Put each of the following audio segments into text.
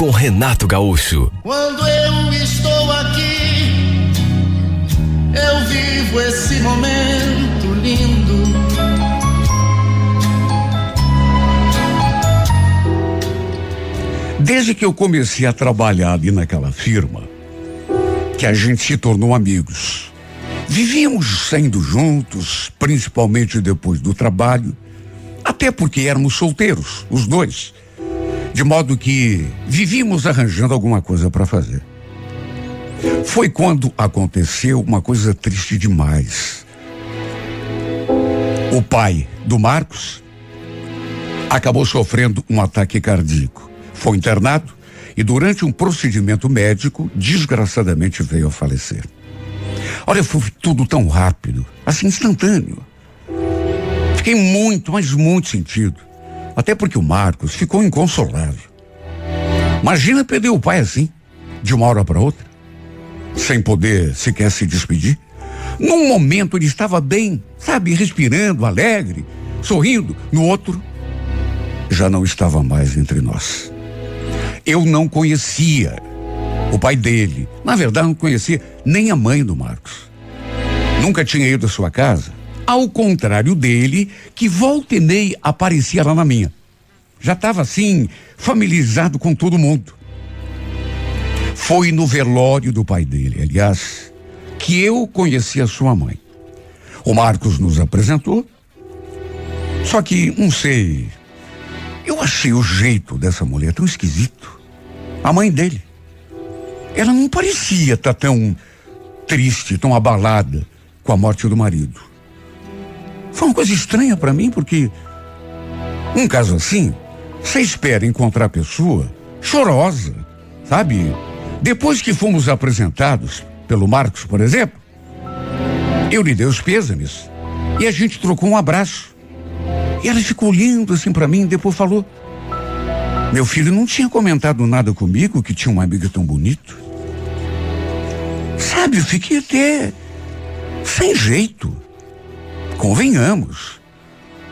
com Renato Gaúcho. Quando eu estou aqui, eu vivo esse momento lindo. Desde que eu comecei a trabalhar ali naquela firma, que a gente se tornou amigos. Vivíamos saindo juntos, principalmente depois do trabalho, até porque éramos solteiros, os dois. De modo que vivíamos arranjando alguma coisa para fazer. Foi quando aconteceu uma coisa triste demais. O pai do Marcos acabou sofrendo um ataque cardíaco. Foi internado e, durante um procedimento médico, desgraçadamente veio a falecer. Olha, foi tudo tão rápido, assim instantâneo. Fiquei muito, mas muito sentido. Até porque o Marcos ficou inconsolável. Imagina perder o pai assim, de uma hora para outra, sem poder sequer se despedir. Num momento ele estava bem, sabe, respirando, alegre, sorrindo. No outro, já não estava mais entre nós. Eu não conhecia o pai dele. Na verdade, não conhecia nem a mãe do Marcos. Nunca tinha ido à sua casa. Ao contrário dele, que volta e meia aparecia lá na minha. Já estava assim, familiarizado com todo mundo. Foi no velório do pai dele, aliás, que eu conheci a sua mãe. O Marcos nos apresentou. Só que, não sei, eu achei o jeito dessa mulher tão esquisito. A mãe dele. Ela não parecia estar tão triste, tão abalada com a morte do marido. Foi uma coisa estranha para mim, porque um caso assim, você espera encontrar a pessoa chorosa, sabe? Depois que fomos apresentados pelo Marcos, por exemplo, eu lhe dei os pêsames e a gente trocou um abraço. E ela ficou olhando assim para mim, depois falou: Meu filho não tinha comentado nada comigo que tinha uma amiga tão bonito. Sabe, eu fiquei até sem jeito. Convenhamos.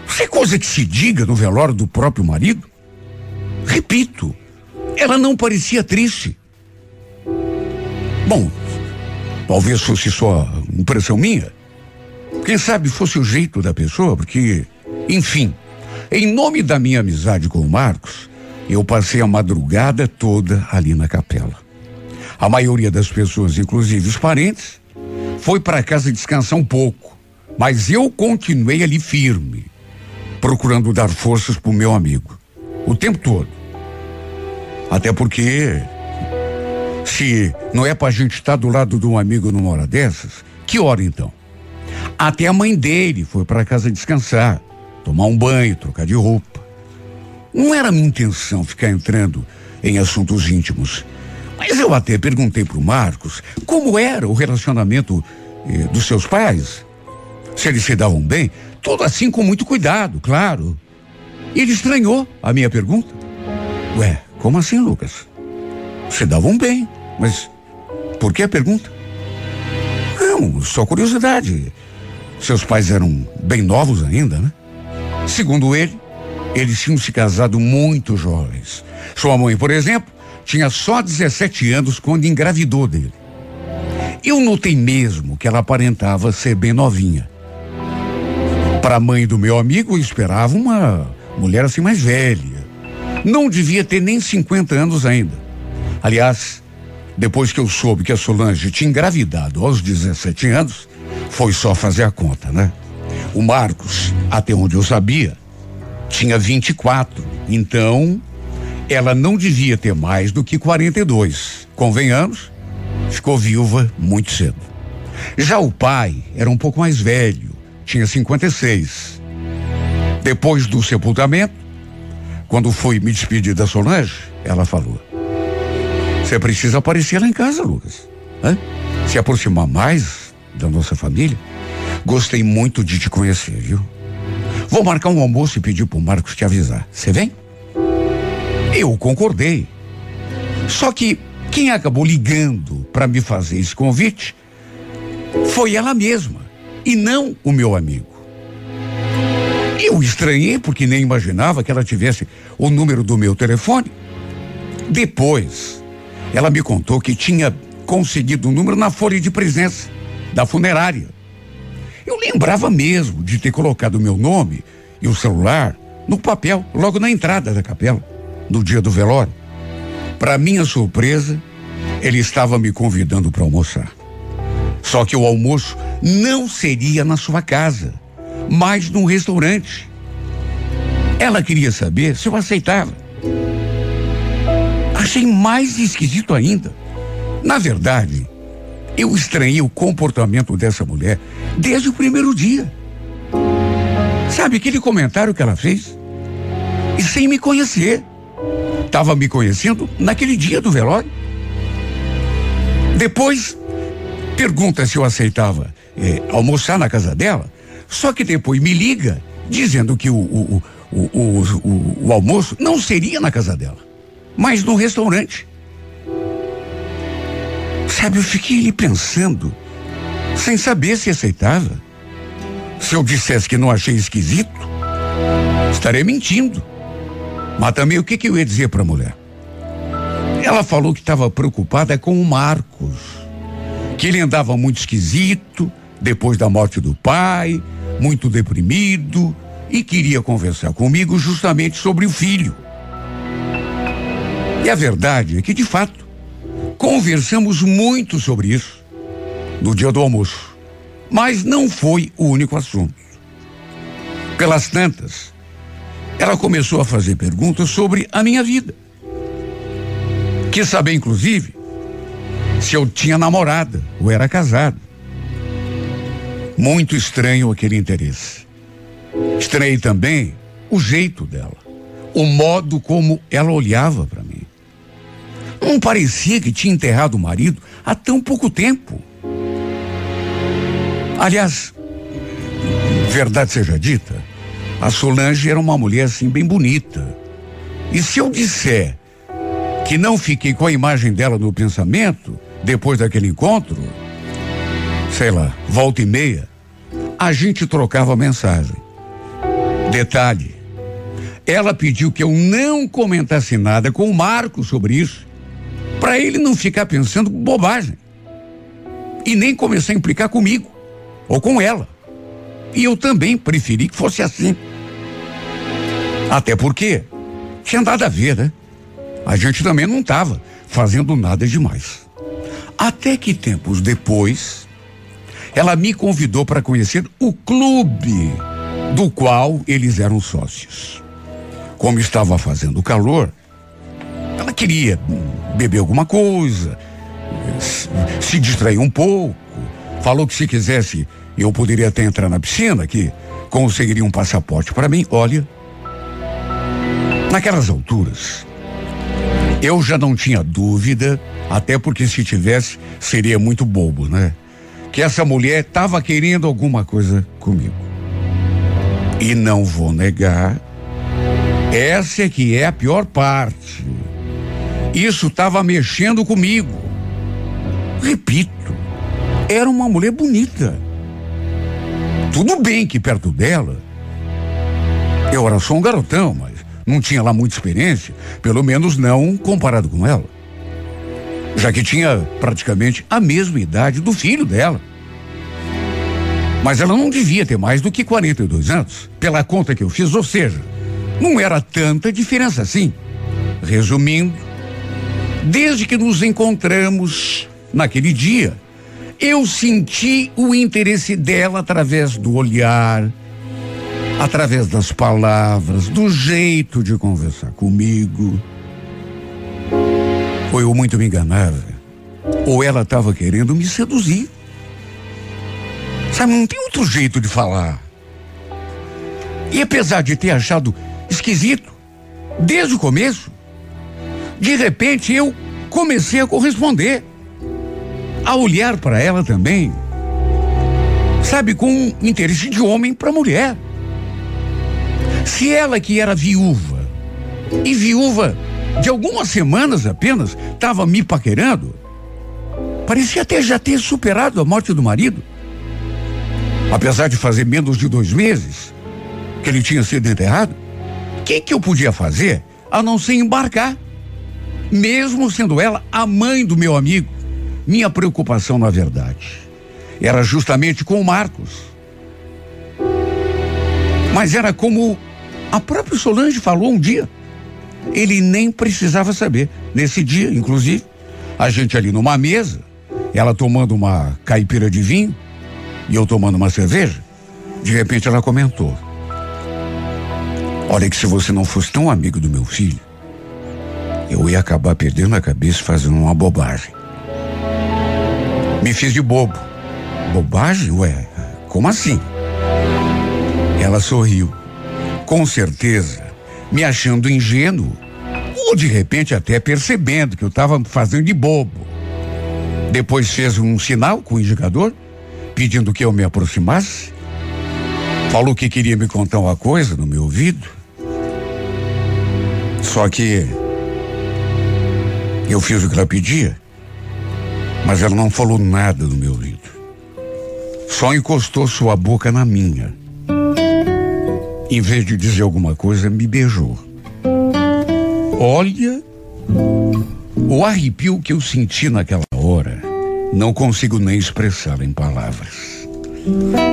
Isso é coisa que se diga no velório do próprio marido? Repito, ela não parecia triste. Bom, talvez fosse só impressão minha. Quem sabe fosse o jeito da pessoa, porque, enfim, em nome da minha amizade com o Marcos, eu passei a madrugada toda ali na capela. A maioria das pessoas, inclusive os parentes, foi para casa descansar um pouco, mas eu continuei ali firme, procurando dar forças para o meu amigo, o tempo todo. Até porque, se não é para a gente estar do lado de um amigo numa hora dessas, que hora então? Até a mãe dele foi para casa descansar, tomar um banho, trocar de roupa. Não era minha intenção ficar entrando em assuntos íntimos. Mas eu até perguntei para o Marcos como era o relacionamento eh, dos seus pais. Se eles se davam bem, tudo assim com muito cuidado, claro. Ele estranhou a minha pergunta. Ué, como assim, Lucas? Se davam bem, mas por que a pergunta? Não, só curiosidade. Seus pais eram bem novos ainda, né? Segundo ele, eles tinham se casado muito jovens. Sua mãe, por exemplo, tinha só 17 anos quando engravidou dele. Eu notei mesmo que ela aparentava ser bem novinha. Para a mãe do meu amigo, eu esperava uma mulher assim mais velha. Não devia ter nem 50 anos ainda. Aliás, depois que eu soube que a Solange tinha engravidado aos 17 anos, foi só fazer a conta, né? O Marcos, até onde eu sabia, tinha 24. Então, ela não devia ter mais do que 42. Convenhamos, ficou viúva muito cedo. Já o pai era um pouco mais velho, tinha 56. Depois do sepultamento, quando fui me despedir da Solange, ela falou: Você precisa aparecer lá em casa, Lucas. Hã? se aproximar mais da nossa família. Gostei muito de te conhecer, viu? Vou marcar um almoço e pedir pro Marcos te avisar. Você vem? Eu concordei. Só que quem acabou ligando para me fazer esse convite foi ela mesma e não o meu amigo. Eu estranhei porque nem imaginava que ela tivesse o número do meu telefone. Depois, ela me contou que tinha conseguido o número na folha de presença da funerária. Eu lembrava mesmo de ter colocado o meu nome e o celular no papel, logo na entrada da capela, no dia do velório. Para minha surpresa, ele estava me convidando para almoçar. Só que o almoço não seria na sua casa, mas num restaurante. Ela queria saber se eu aceitava. Achei mais esquisito ainda. Na verdade, eu estranhei o comportamento dessa mulher desde o primeiro dia. Sabe aquele comentário que ela fez? E sem me conhecer. Estava me conhecendo naquele dia do velório. Depois, pergunta se eu aceitava eh, almoçar na casa dela. Só que depois me liga dizendo que o, o, o, o, o almoço não seria na casa dela, mas no restaurante. Sabe, eu fiquei ali pensando, sem saber se aceitava. Se eu dissesse que não achei esquisito, estarei mentindo. Mas também o que, que eu ia dizer para a mulher? Ela falou que estava preocupada com o Marcos, que ele andava muito esquisito depois da morte do pai, muito deprimido e queria conversar comigo justamente sobre o filho. E a verdade é que, de fato, Conversamos muito sobre isso no dia do almoço, mas não foi o único assunto. Pelas tantas, ela começou a fazer perguntas sobre a minha vida. Quis saber, inclusive, se eu tinha namorada ou era casado. Muito estranho aquele interesse. Estranhei também o jeito dela, o modo como ela olhava para mim. Não parecia que tinha enterrado o marido há tão pouco tempo. Aliás, verdade seja dita, a Solange era uma mulher assim bem bonita. E se eu disser que não fiquei com a imagem dela no pensamento depois daquele encontro, sei lá, volta e meia, a gente trocava mensagem. Detalhe, ela pediu que eu não comentasse nada com o Marco sobre isso para ele não ficar pensando bobagem. E nem começar a implicar comigo ou com ela. E eu também preferi que fosse assim. Até porque tinha nada a ver, né? A gente também não estava fazendo nada demais. Até que tempos depois, ela me convidou para conhecer o clube do qual eles eram sócios. Como estava fazendo calor, ela queria beber alguma coisa, se distrair um pouco. Falou que se quisesse, eu poderia até entrar na piscina, que conseguiria um passaporte para mim. Olha, naquelas alturas, eu já não tinha dúvida, até porque se tivesse, seria muito bobo, né? Que essa mulher estava querendo alguma coisa comigo. E não vou negar, essa é que é a pior parte. Isso estava mexendo comigo. Repito, era uma mulher bonita. Tudo bem que perto dela, eu era só um garotão, mas não tinha lá muita experiência, pelo menos não comparado com ela. Já que tinha praticamente a mesma idade do filho dela. Mas ela não devia ter mais do que 42 anos, pela conta que eu fiz, ou seja, não era tanta diferença assim. Resumindo, Desde que nos encontramos naquele dia, eu senti o interesse dela através do olhar, através das palavras, do jeito de conversar comigo. Ou eu muito me enganava, ou ela estava querendo me seduzir. Sabe, não tem outro jeito de falar. E apesar de ter achado esquisito, desde o começo, de repente eu comecei a corresponder. a olhar para ela também, sabe, com interesse de homem para mulher. Se ela que era viúva, e viúva de algumas semanas apenas, estava me paquerando, parecia até já ter superado a morte do marido. Apesar de fazer menos de dois meses que ele tinha sido enterrado, o que, que eu podia fazer a não ser embarcar? Mesmo sendo ela a mãe do meu amigo, minha preocupação, na verdade, era justamente com o Marcos. Mas era como a própria Solange falou um dia. Ele nem precisava saber. Nesse dia, inclusive, a gente ali numa mesa, ela tomando uma caipira de vinho e eu tomando uma cerveja, de repente ela comentou: Olha que se você não fosse tão amigo do meu filho, eu ia acabar perdendo a cabeça fazendo uma bobagem. Me fiz de bobo. Bobagem? Ué, como assim? Ela sorriu. Com certeza, me achando ingênuo, ou de repente até percebendo que eu estava fazendo de bobo. Depois fez um sinal com o indicador, pedindo que eu me aproximasse. Falou que queria me contar uma coisa no meu ouvido. Só que eu fiz o que ela pedia, mas ela não falou nada no meu ouvido. Só encostou sua boca na minha. Em vez de dizer alguma coisa, me beijou. Olha, o arrepio que eu senti naquela hora, não consigo nem expressá-lo em palavras.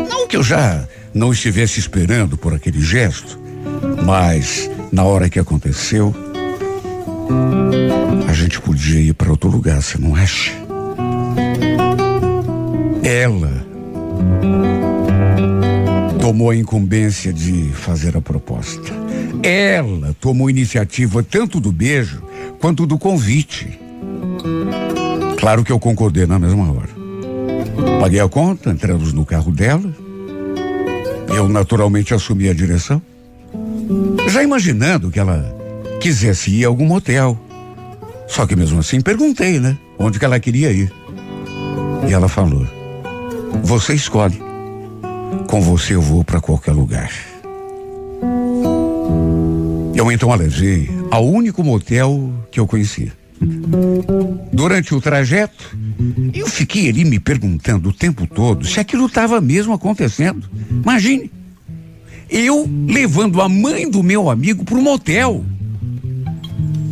Não que eu já não estivesse esperando por aquele gesto, mas na hora que aconteceu, a gente podia ir para outro lugar, você não acha? Ela tomou a incumbência de fazer a proposta. Ela tomou iniciativa tanto do beijo quanto do convite. Claro que eu concordei na mesma hora. Paguei a conta, entramos no carro dela. Eu naturalmente assumi a direção. Já imaginando que ela quisesse ir a algum motel. Só que mesmo assim perguntei, né? Onde que ela queria ir. E ela falou: Você escolhe. Com você eu vou para qualquer lugar. Eu então a levei ao único motel que eu conhecia. Durante o trajeto, eu fiquei ali me perguntando o tempo todo se aquilo estava mesmo acontecendo. Imagine, eu levando a mãe do meu amigo para o motel.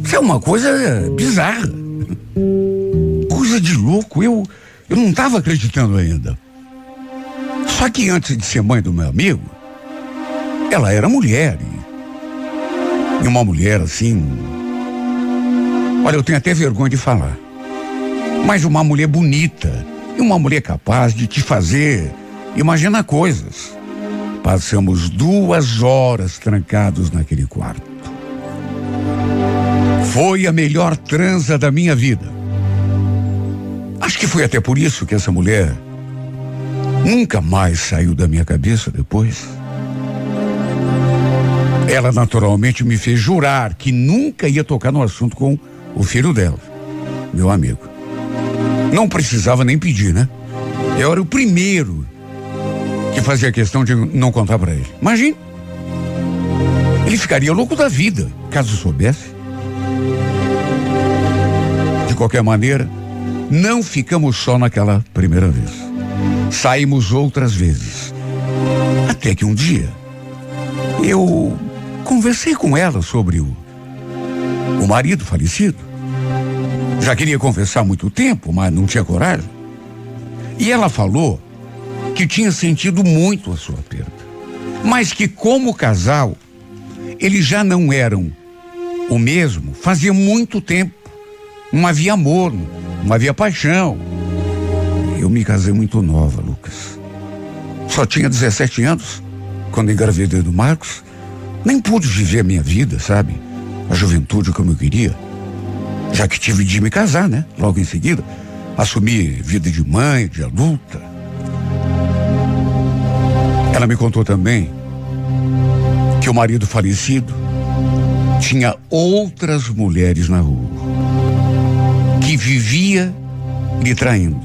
Isso é uma coisa bizarra. Coisa de louco. Eu, eu não estava acreditando ainda. Só que antes de ser mãe do meu amigo, ela era mulher. E, uma mulher assim. Olha, eu tenho até vergonha de falar. Mas uma mulher bonita. E uma mulher capaz de te fazer imaginar coisas. Passamos duas horas trancados naquele quarto. Foi a melhor transa da minha vida. Acho que foi até por isso que essa mulher nunca mais saiu da minha cabeça depois. Ela naturalmente me fez jurar que nunca ia tocar no assunto com o filho dela, meu amigo. Não precisava nem pedir, né? Eu era o primeiro que fazia questão de não contar para ele. Imagine. Ele ficaria louco da vida, caso soubesse. De qualquer maneira, não ficamos só naquela primeira vez. Saímos outras vezes. Até que um dia eu conversei com ela sobre o, o marido falecido. Já queria conversar há muito tempo, mas não tinha coragem. E ela falou que tinha sentido muito a sua perda, mas que como casal eles já não eram o mesmo fazia muito tempo. Não havia amor, não havia paixão. Eu me casei muito nova, Lucas. Só tinha 17 anos quando engravidei do Marcos. Nem pude viver a minha vida, sabe? A juventude como eu queria. Já que tive de me casar, né? Logo em seguida. Assumi vida de mãe, de adulta. Ela me contou também que o marido falecido tinha outras mulheres na rua que vivia lhe traindo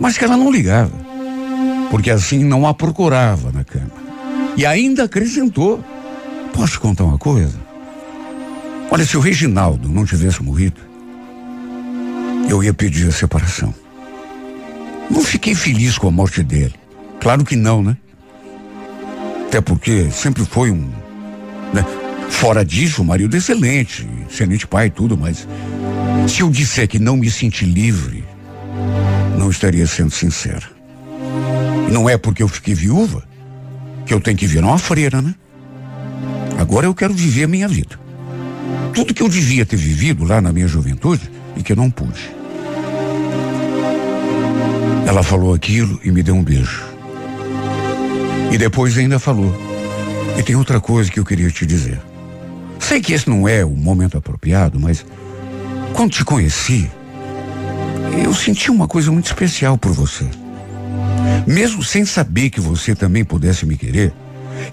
mas que ela não ligava, porque assim não a procurava na cama. E ainda acrescentou: Posso contar uma coisa? Olha, se o Reginaldo não tivesse morrido, eu ia pedir a separação. Não fiquei feliz com a morte dele. Claro que não, né? Até porque sempre foi um. Né? Fora disso, um marido excelente, excelente pai e tudo, mas se eu disser que não me senti livre, não estaria sendo sincera. Não é porque eu fiquei viúva que eu tenho que virar uma freira, né? Agora eu quero viver a minha vida. Tudo que eu devia ter vivido lá na minha juventude e que eu não pude. Ela falou aquilo e me deu um beijo. E depois ainda falou. E tem outra coisa que eu queria te dizer. Sei que esse não é o momento apropriado, mas quando te conheci, eu senti uma coisa muito especial por você. Mesmo sem saber que você também pudesse me querer,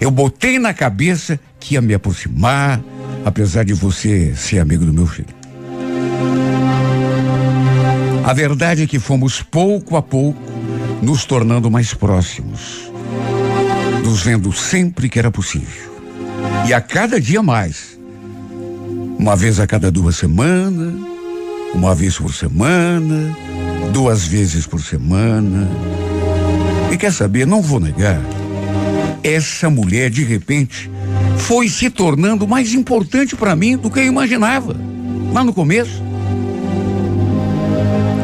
eu botei na cabeça que ia me aproximar, apesar de você ser amigo do meu filho. A verdade é que fomos pouco a pouco nos tornando mais próximos, nos vendo sempre que era possível. E a cada dia mais. Uma vez a cada duas semanas, uma vez por semana, duas vezes por semana. E quer saber, não vou negar, essa mulher de repente foi se tornando mais importante para mim do que eu imaginava, lá no começo.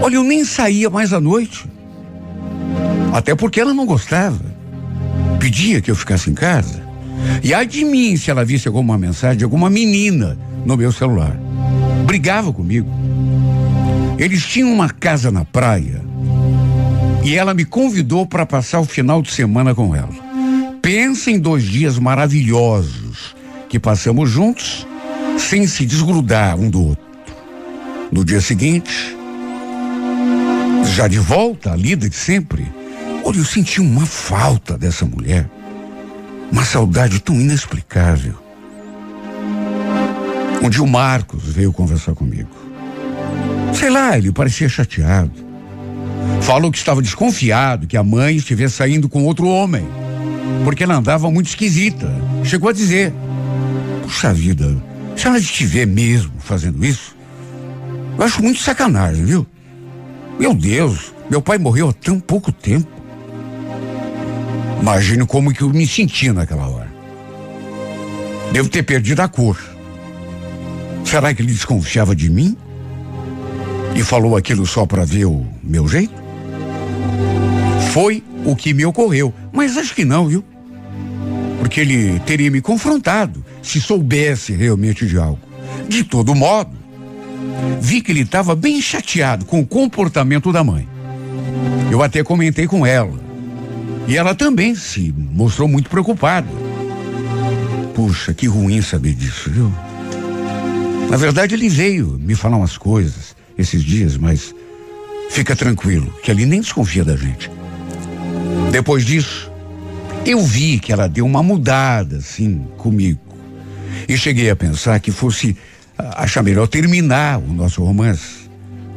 Olha, eu nem saía mais à noite. Até porque ela não gostava. Pedia que eu ficasse em casa. E ai de mim se ela visse alguma mensagem de alguma menina no meu celular. Brigava comigo. Eles tinham uma casa na praia e ela me convidou para passar o final de semana com ela. Pensa em dois dias maravilhosos que passamos juntos sem se desgrudar um do outro. No dia seguinte, já de volta à lida de sempre, olha, eu senti uma falta dessa mulher. Uma saudade tão inexplicável. Dia o Marcos veio conversar comigo. Sei lá, ele parecia chateado. Falou que estava desconfiado que a mãe estivesse saindo com outro homem. Porque ela andava muito esquisita. Chegou a dizer: Puxa vida, se ela estiver mesmo fazendo isso, eu acho muito sacanagem, viu? Meu Deus, meu pai morreu há tão pouco tempo. Imagino como que eu me sentia naquela hora. Devo ter perdido a cor. Será que ele desconfiava de mim? E falou aquilo só para ver o meu jeito? Foi o que me ocorreu, mas acho que não, viu? Porque ele teria me confrontado se soubesse realmente de algo. De todo modo, vi que ele estava bem chateado com o comportamento da mãe. Eu até comentei com ela. E ela também se mostrou muito preocupada. Puxa, que ruim saber disso, viu? Na verdade, ele veio me falar umas coisas esses dias, mas fica tranquilo, que ele nem desconfia da gente. Depois disso, eu vi que ela deu uma mudada, assim, comigo. E cheguei a pensar que fosse achar melhor terminar o nosso romance.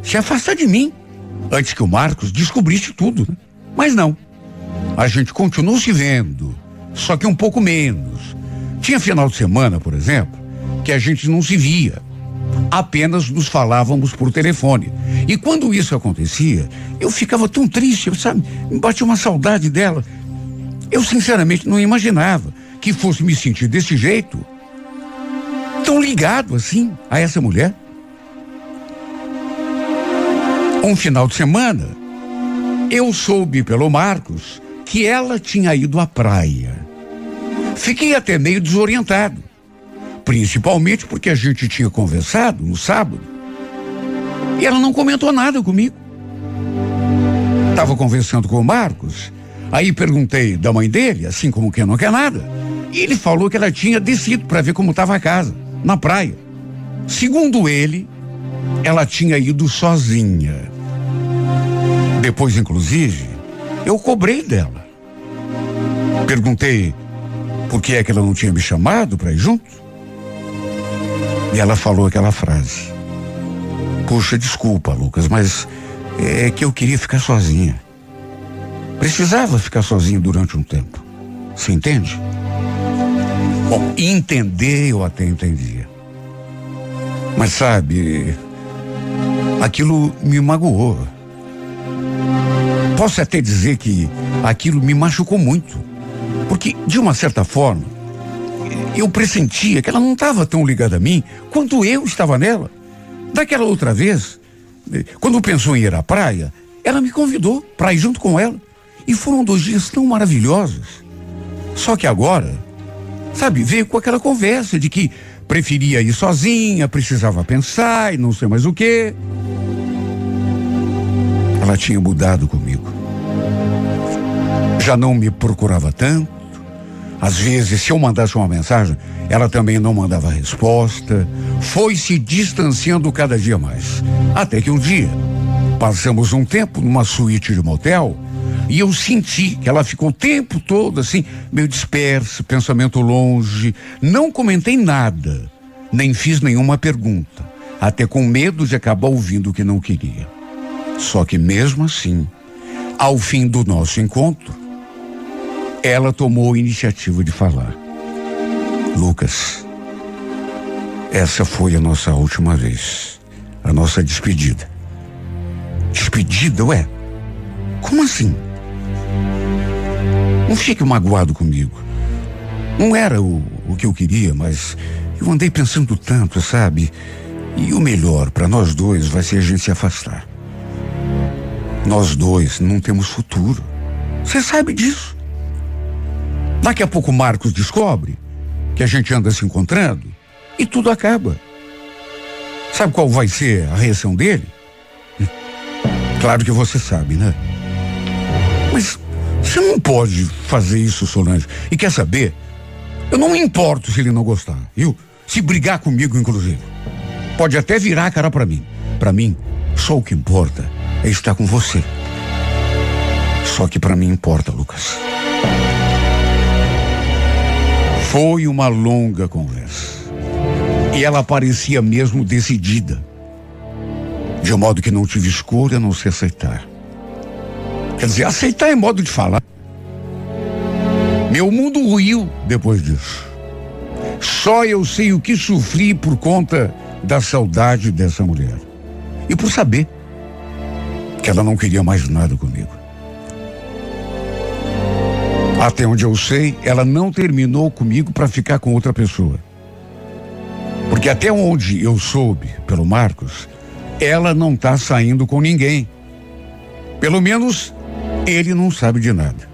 Se afastar de mim, antes que o Marcos descobrisse tudo. Né? Mas não. A gente continuou se vendo, só que um pouco menos. Tinha final de semana, por exemplo, que a gente não se via. Apenas nos falávamos por telefone. E quando isso acontecia, eu ficava tão triste, sabe? Me batia uma saudade dela. Eu sinceramente não imaginava que fosse me sentir desse jeito tão ligado assim a essa mulher. Um final de semana, eu soube pelo Marcos que ela tinha ido à praia. Fiquei até meio desorientado, principalmente porque a gente tinha conversado no sábado e ela não comentou nada comigo. Estava conversando com o Marcos, aí perguntei da mãe dele, assim como quem não quer nada, e ele falou que ela tinha descido para ver como estava a casa na praia. Segundo ele, ela tinha ido sozinha. Depois, inclusive, eu cobrei dela. Perguntei por que é que ela não tinha me chamado para ir junto. E ela falou aquela frase. Puxa, desculpa, Lucas, mas é que eu queria ficar sozinha. Precisava ficar sozinho durante um tempo. Você entende? Bom, entender eu até entendia. Mas sabe, aquilo me magoou. Posso até dizer que aquilo me machucou muito. Porque, de uma certa forma, eu pressentia que ela não estava tão ligada a mim quanto eu estava nela. Daquela outra vez, quando pensou em ir à praia, ela me convidou para ir junto com ela. E foram dois dias tão maravilhosos. Só que agora, sabe, veio com aquela conversa de que preferia ir sozinha, precisava pensar e não sei mais o quê. Ela tinha mudado comigo. Já não me procurava tanto. Às vezes, se eu mandasse uma mensagem, ela também não mandava resposta. Foi se distanciando cada dia mais. Até que um dia, passamos um tempo numa suíte de motel e eu senti que ela ficou o tempo todo assim, meio dispersa, pensamento longe. Não comentei nada, nem fiz nenhuma pergunta, até com medo de acabar ouvindo o que não queria. Só que mesmo assim, ao fim do nosso encontro, ela tomou a iniciativa de falar. Lucas, essa foi a nossa última vez, a nossa despedida. Despedida, ué? Como assim? Não fique magoado comigo. Não era o, o que eu queria, mas eu andei pensando tanto, sabe? E o melhor para nós dois vai ser a gente se afastar. Nós dois não temos futuro. Você sabe disso. Daqui a pouco Marcos descobre que a gente anda se encontrando e tudo acaba. Sabe qual vai ser a reação dele? Claro que você sabe, né? Mas você não pode fazer isso, Solange. E quer saber? Eu não me importo se ele não gostar, viu? Se brigar comigo, inclusive. Pode até virar a cara para mim. Para mim, só o que importa é estar com você. Só que para mim importa, Lucas. Foi uma longa conversa. E ela parecia mesmo decidida. De modo que não tive escolha a não se aceitar. Quer dizer, aceitar é modo de falar. Meu mundo ruiu depois disso. Só eu sei o que sofri por conta da saudade dessa mulher. E por saber que ela não queria mais nada comigo. Até onde eu sei, ela não terminou comigo para ficar com outra pessoa. Porque até onde eu soube, pelo Marcos, ela não está saindo com ninguém. Pelo menos ele não sabe de nada.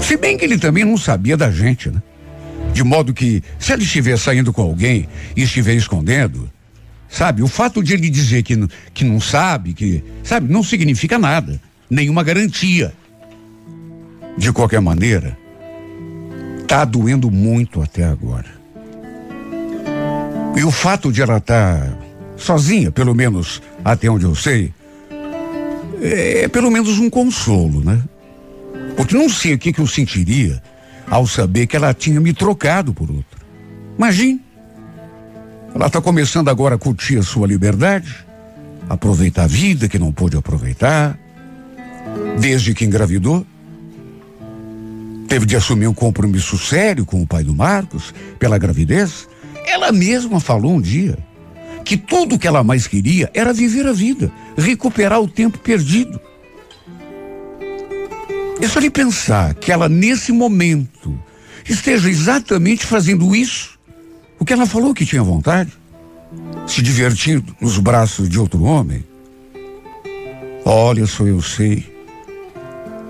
Se bem que ele também não sabia da gente, né? De modo que, se ele estiver saindo com alguém e estiver escondendo, sabe, o fato de ele dizer que, que não sabe, que, sabe, não significa nada, nenhuma garantia. De qualquer maneira, tá doendo muito até agora. E o fato de ela estar tá sozinha, pelo menos até onde eu sei, é pelo menos um consolo, né? Porque não sei o que, que eu sentiria ao saber que ela tinha me trocado por outro. Imagine. Ela está começando agora a curtir a sua liberdade, aproveitar a vida que não pôde aproveitar, desde que engravidou. Teve de assumir um compromisso sério com o pai do Marcos pela gravidez. Ela mesma falou um dia que tudo que ela mais queria era viver a vida, recuperar o tempo perdido. É só de pensar que ela, nesse momento, esteja exatamente fazendo isso, o que ela falou que tinha vontade, se divertindo nos braços de outro homem. Olha, só eu sei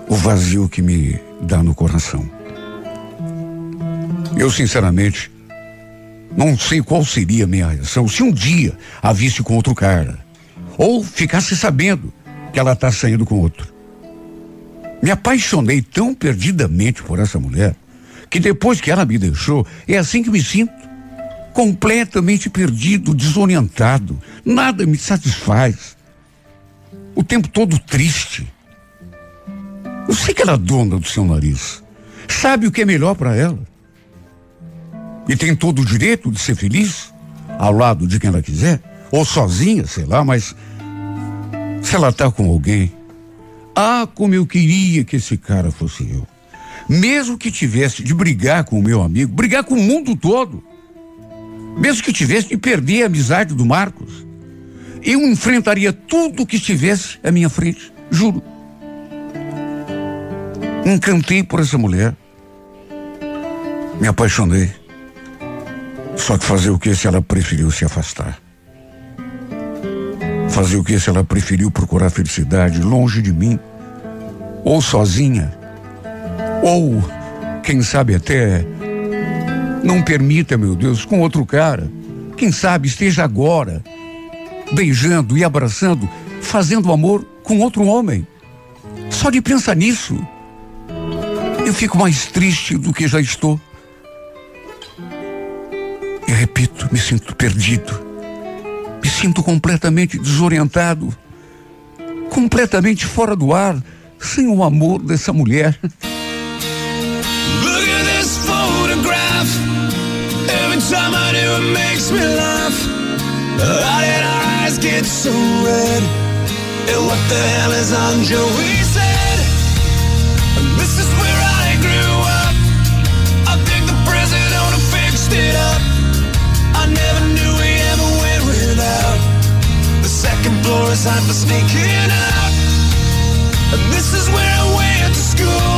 o vazio que me dá no coração. Eu, sinceramente, não sei qual seria a minha reação se um dia a visse com outro cara. Ou ficasse sabendo que ela está saindo com outro. Me apaixonei tão perdidamente por essa mulher que depois que ela me deixou, é assim que me sinto. Completamente perdido, desorientado. Nada me satisfaz. O tempo todo triste. Sei que ela é dona do seu nariz. Sabe o que é melhor para ela e tem todo o direito de ser feliz ao lado de quem ela quiser, ou sozinha, sei lá, mas se ela está com alguém, Ah, como eu queria que esse cara fosse eu. Mesmo que tivesse de brigar com o meu amigo, brigar com o mundo todo. Mesmo que tivesse de perder a amizade do Marcos, eu enfrentaria tudo que estivesse à minha frente, juro. Encantei por essa mulher. Me apaixonei. Só que fazer o que se ela preferiu se afastar? Fazer o que se ela preferiu procurar felicidade longe de mim? Ou sozinha? Ou, quem sabe até, não permita, meu Deus, com outro cara. Quem sabe esteja agora beijando e abraçando, fazendo amor com outro homem. Só de pensar nisso, eu fico mais triste do que já estou. E repito, me sinto perdido. Me sinto completamente desorientado. Completamente fora do ar, sem o amor dessa mulher. Look at this photograph. Every time I do it makes me laugh. How did our eyes get so red? And what the hell is on Joey said? This is where I it up. I never knew we ever went without. The second floor is hot for sneaking out. And this is where I went to school.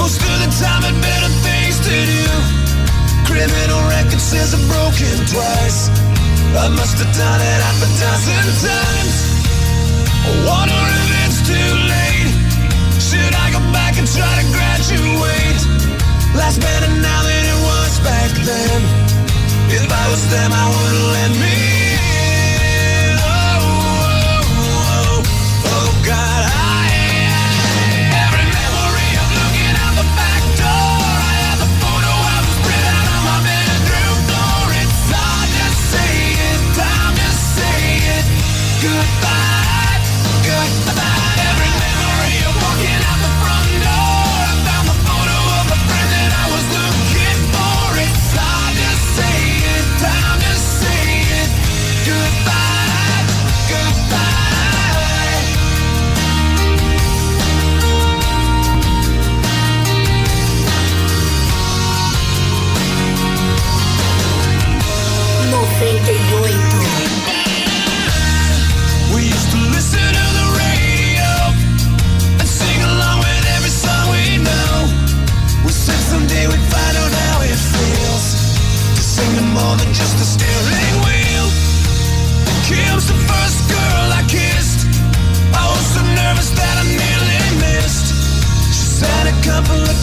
Most of the time had better things to do. Criminal record says I've broken twice. I must have done it half a dozen times. Wonder if it's too late. Should I go back and try to graduate? Life's better now than back then. If I was them, I wouldn't let me in. Oh, oh, oh, oh God, I,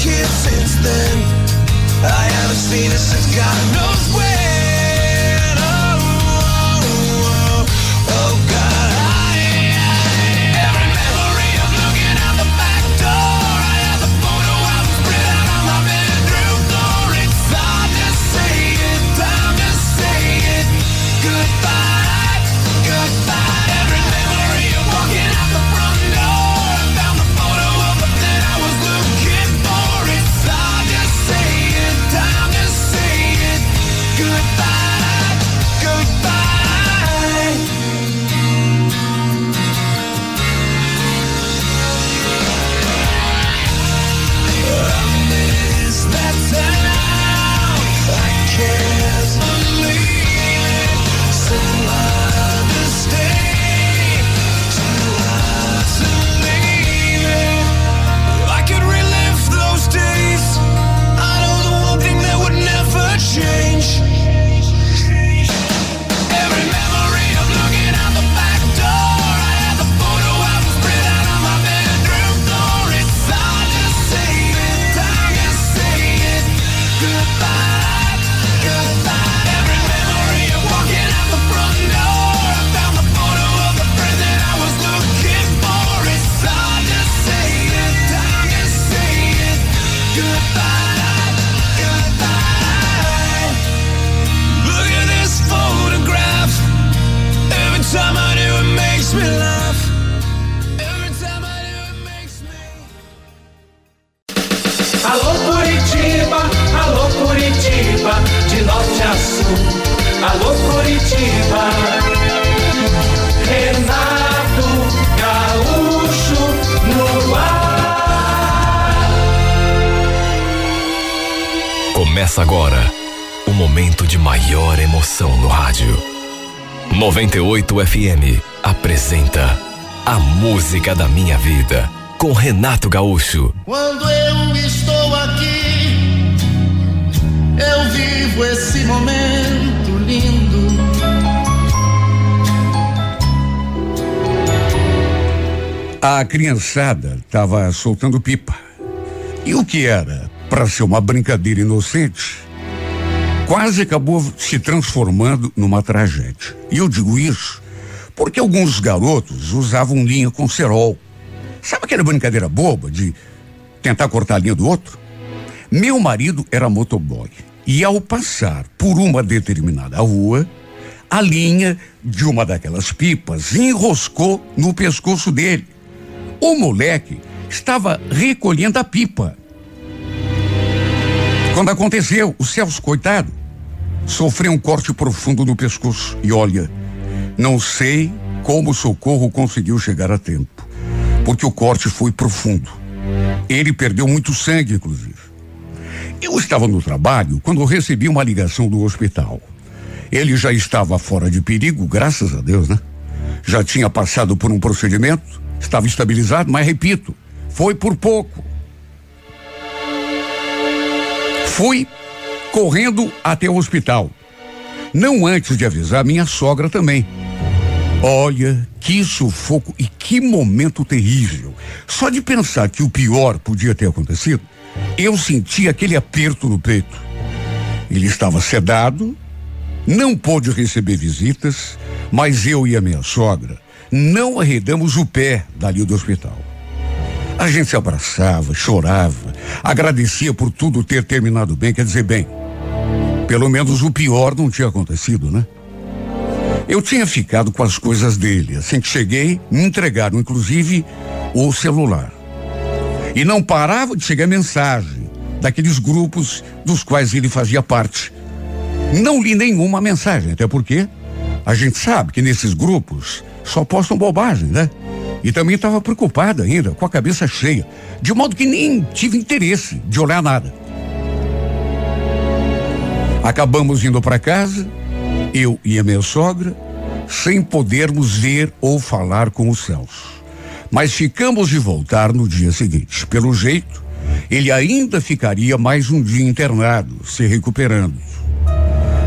kids since then. I haven't seen her since God knows when. FM apresenta A Música da Minha Vida com Renato Gaúcho. Quando eu estou aqui, eu vivo esse momento lindo. A criançada estava soltando pipa. E o que era para ser uma brincadeira inocente, quase acabou se transformando numa tragédia. E eu digo isso porque alguns garotos usavam linha com cerol. Sabe aquela brincadeira boba de tentar cortar a linha do outro? Meu marido era motoboy e ao passar por uma determinada rua, a linha de uma daquelas pipas enroscou no pescoço dele. O moleque estava recolhendo a pipa. Quando aconteceu, o Celso, coitado, sofreu um corte profundo no pescoço. E olha, não sei como o socorro conseguiu chegar a tempo, porque o corte foi profundo. Ele perdeu muito sangue, inclusive. Eu estava no trabalho quando recebi uma ligação do hospital. Ele já estava fora de perigo, graças a Deus, né? Já tinha passado por um procedimento, estava estabilizado, mas repito, foi por pouco. Fui correndo até o hospital. Não antes de avisar minha sogra também. Olha, que sufoco e que momento terrível. Só de pensar que o pior podia ter acontecido, eu senti aquele aperto no peito. Ele estava sedado, não pôde receber visitas, mas eu e a minha sogra não arredamos o pé dali do hospital. A gente se abraçava, chorava, agradecia por tudo ter terminado bem, quer dizer, bem. Pelo menos o pior não tinha acontecido, né? Eu tinha ficado com as coisas dele. Assim que cheguei, me entregaram, inclusive, o celular. E não parava de chegar mensagem daqueles grupos dos quais ele fazia parte. Não li nenhuma mensagem, até porque a gente sabe que nesses grupos só postam bobagem, né? E também estava preocupado ainda, com a cabeça cheia, de modo que nem tive interesse de olhar nada. Acabamos indo para casa, eu e a minha sogra, sem podermos ver ou falar com o Celso. Mas ficamos de voltar no dia seguinte. Pelo jeito, ele ainda ficaria mais um dia internado, se recuperando.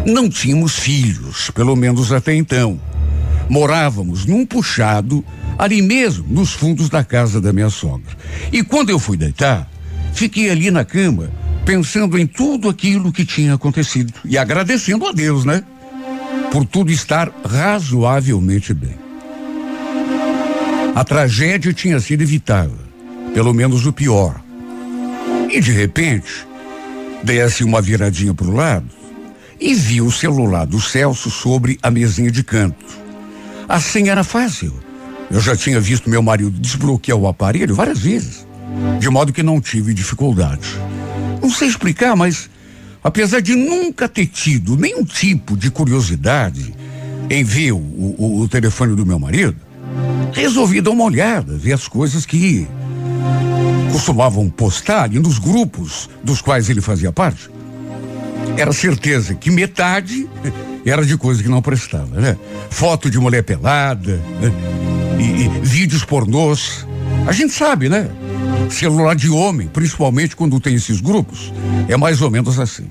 Não tínhamos filhos, pelo menos até então. Morávamos num puxado ali mesmo, nos fundos da casa da minha sogra. E quando eu fui deitar, fiquei ali na cama, pensando em tudo aquilo que tinha acontecido e agradecendo a Deus, né? Por tudo estar razoavelmente bem. A tragédia tinha sido evitável, pelo menos o pior. E de repente, desse uma viradinha para o lado e vi o celular do Celso sobre a mesinha de canto. Assim era fácil. Eu já tinha visto meu marido desbloquear o aparelho várias vezes, de modo que não tive dificuldade. Não sei explicar, mas apesar de nunca ter tido nenhum tipo de curiosidade em ver o, o, o telefone do meu marido, resolvi dar uma olhada, ver as coisas que costumavam postar ali nos grupos dos quais ele fazia parte. Era certeza que metade era de coisa que não prestava, né? Foto de mulher pelada, né? e, e vídeos pornôs. A gente sabe, né? Celular de homem, principalmente quando tem esses grupos, é mais ou menos assim.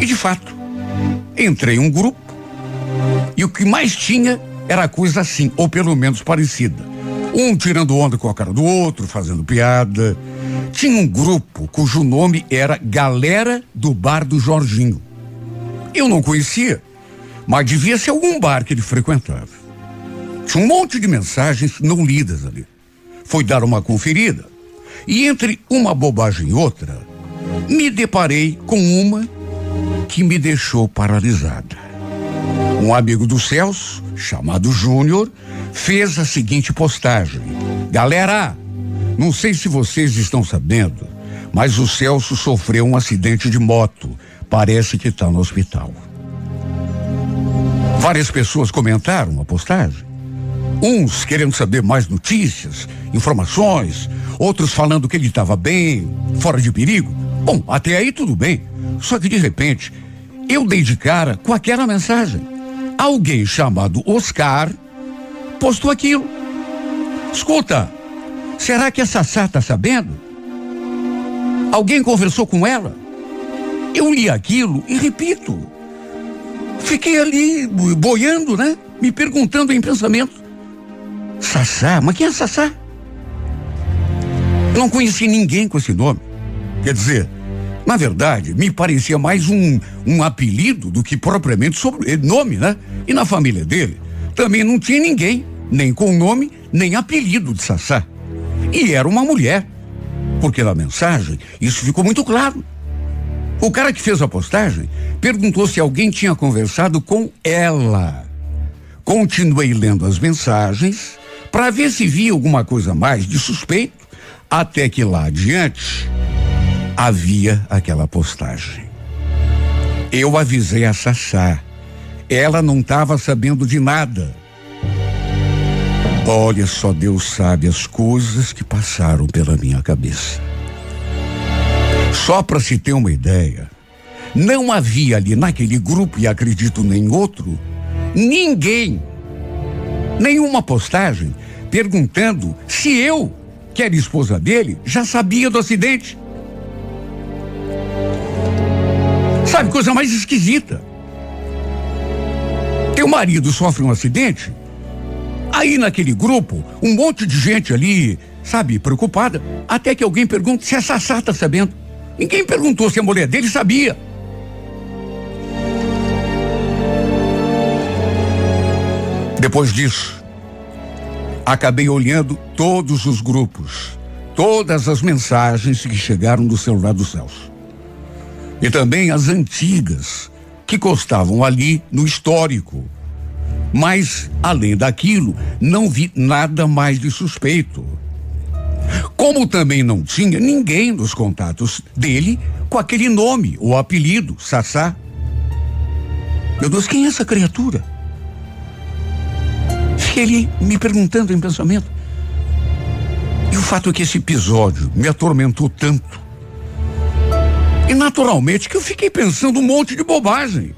E de fato, entrei em um grupo e o que mais tinha era coisa assim, ou pelo menos parecida. Um tirando onda com a cara do outro, fazendo piada. Tinha um grupo cujo nome era Galera do Bar do Jorginho. Eu não conhecia, mas devia ser algum bar que ele frequentava. Tinha um monte de mensagens não lidas ali. Foi dar uma conferida. E entre uma bobagem e outra, me deparei com uma que me deixou paralisada. Um amigo do Celso, chamado Júnior, fez a seguinte postagem: Galera, não sei se vocês estão sabendo, mas o Celso sofreu um acidente de moto. Parece que está no hospital. Várias pessoas comentaram a postagem. Uns querendo saber mais notícias, informações, outros falando que ele estava bem, fora de perigo. Bom, até aí tudo bem. Só que de repente, eu dei de cara com aquela mensagem. Alguém chamado Oscar postou aquilo. Escuta, será que a Sassá está sabendo? Alguém conversou com ela? Eu li aquilo e repito. Fiquei ali boiando, né? Me perguntando em pensamento. Sassá? Mas quem é Sassá? Eu não conheci ninguém com esse nome. Quer dizer, na verdade, me parecia mais um, um apelido do que propriamente sobre nome, né? E na família dele também não tinha ninguém, nem com nome, nem apelido de Sassá. E era uma mulher. Porque na mensagem isso ficou muito claro. O cara que fez a postagem perguntou se alguém tinha conversado com ela. Continuei lendo as mensagens para ver se via alguma coisa mais de suspeito, até que lá adiante havia aquela postagem. Eu avisei a Sassá. Ela não estava sabendo de nada. Olha, só Deus sabe as coisas que passaram pela minha cabeça. Só para se ter uma ideia, não havia ali naquele grupo, e acredito nem outro, ninguém, nenhuma postagem perguntando se eu, que era esposa dele, já sabia do acidente. Sabe, coisa mais esquisita. Teu marido sofre um acidente, aí naquele grupo, um monte de gente ali, sabe, preocupada, até que alguém pergunta se a Sassá tá sabendo. Ninguém perguntou se a mulher dele sabia. Depois disso, acabei olhando todos os grupos, todas as mensagens que chegaram do celular do Celso. E também as antigas, que constavam ali no histórico. Mas, além daquilo, não vi nada mais de suspeito. Como também não tinha ninguém nos contatos dele com aquele nome ou apelido, Sassá. Meu Deus, quem é essa criatura? Fiquei ali me perguntando em pensamento. E o fato é que esse episódio me atormentou tanto. E naturalmente que eu fiquei pensando um monte de bobagem.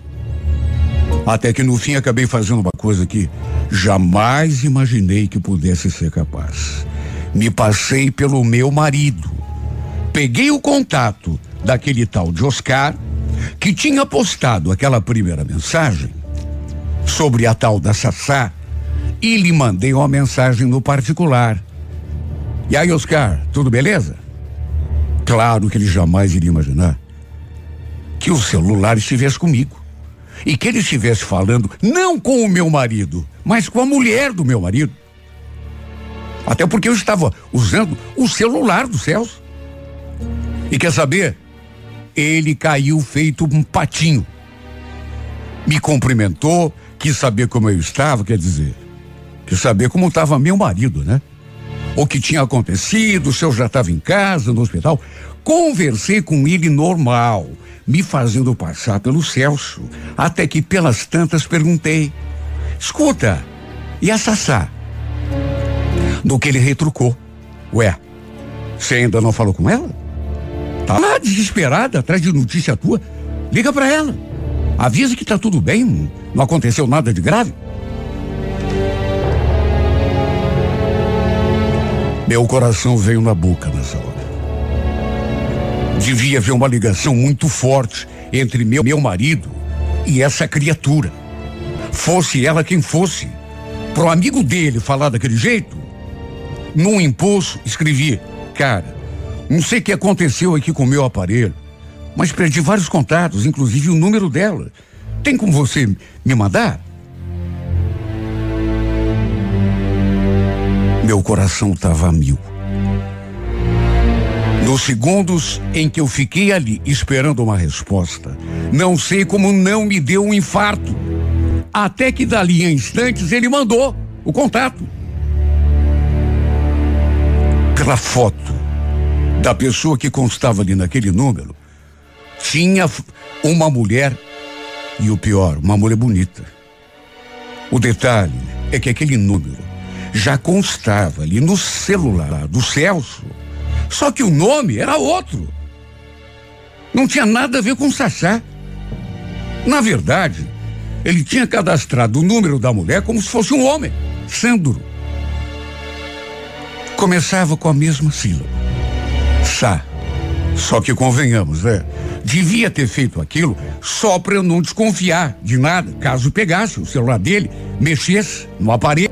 Até que no fim acabei fazendo uma coisa que jamais imaginei que pudesse ser capaz me passei pelo meu marido. Peguei o contato daquele tal de Oscar, que tinha postado aquela primeira mensagem sobre a tal da Sassá, e lhe mandei uma mensagem no particular. E aí, Oscar, tudo beleza? Claro que ele jamais iria imaginar que o celular estivesse comigo. E que ele estivesse falando não com o meu marido, mas com a mulher do meu marido. Até porque eu estava usando o celular do Celso. E quer saber? Ele caiu feito um patinho. Me cumprimentou, quis saber como eu estava, quer dizer, quis saber como estava meu marido, né? O que tinha acontecido, se eu já estava em casa, no hospital. Conversei com ele normal, me fazendo passar pelo Celso, até que pelas tantas perguntei: escuta, e a Sassá? Do que ele retrucou. Ué, você ainda não falou com ela? Tá desesperada, atrás de notícia tua. Liga para ela. Avisa que tá tudo bem, não aconteceu nada de grave. Meu coração veio na boca nessa hora. Devia haver uma ligação muito forte entre meu, meu marido e essa criatura. Fosse ela quem fosse. Pro amigo dele falar daquele jeito, num impulso, escrevi: Cara, não sei o que aconteceu aqui com o meu aparelho, mas perdi vários contatos, inclusive o número dela. Tem como você me mandar? Meu coração estava a mil. Nos segundos em que eu fiquei ali esperando uma resposta, não sei como não me deu um infarto. Até que dali a instantes ele mandou o contato aquela foto da pessoa que constava ali naquele número, tinha uma mulher e o pior, uma mulher bonita. O detalhe é que aquele número já constava ali no celular do Celso, só que o nome era outro. Não tinha nada a ver com Sassá. Na verdade, ele tinha cadastrado o número da mulher como se fosse um homem, Sandro. Começava com a mesma sílaba. Sá. Só que convenhamos, né? Devia ter feito aquilo só para eu não desconfiar de nada, caso pegasse o celular dele, mexesse no aparelho.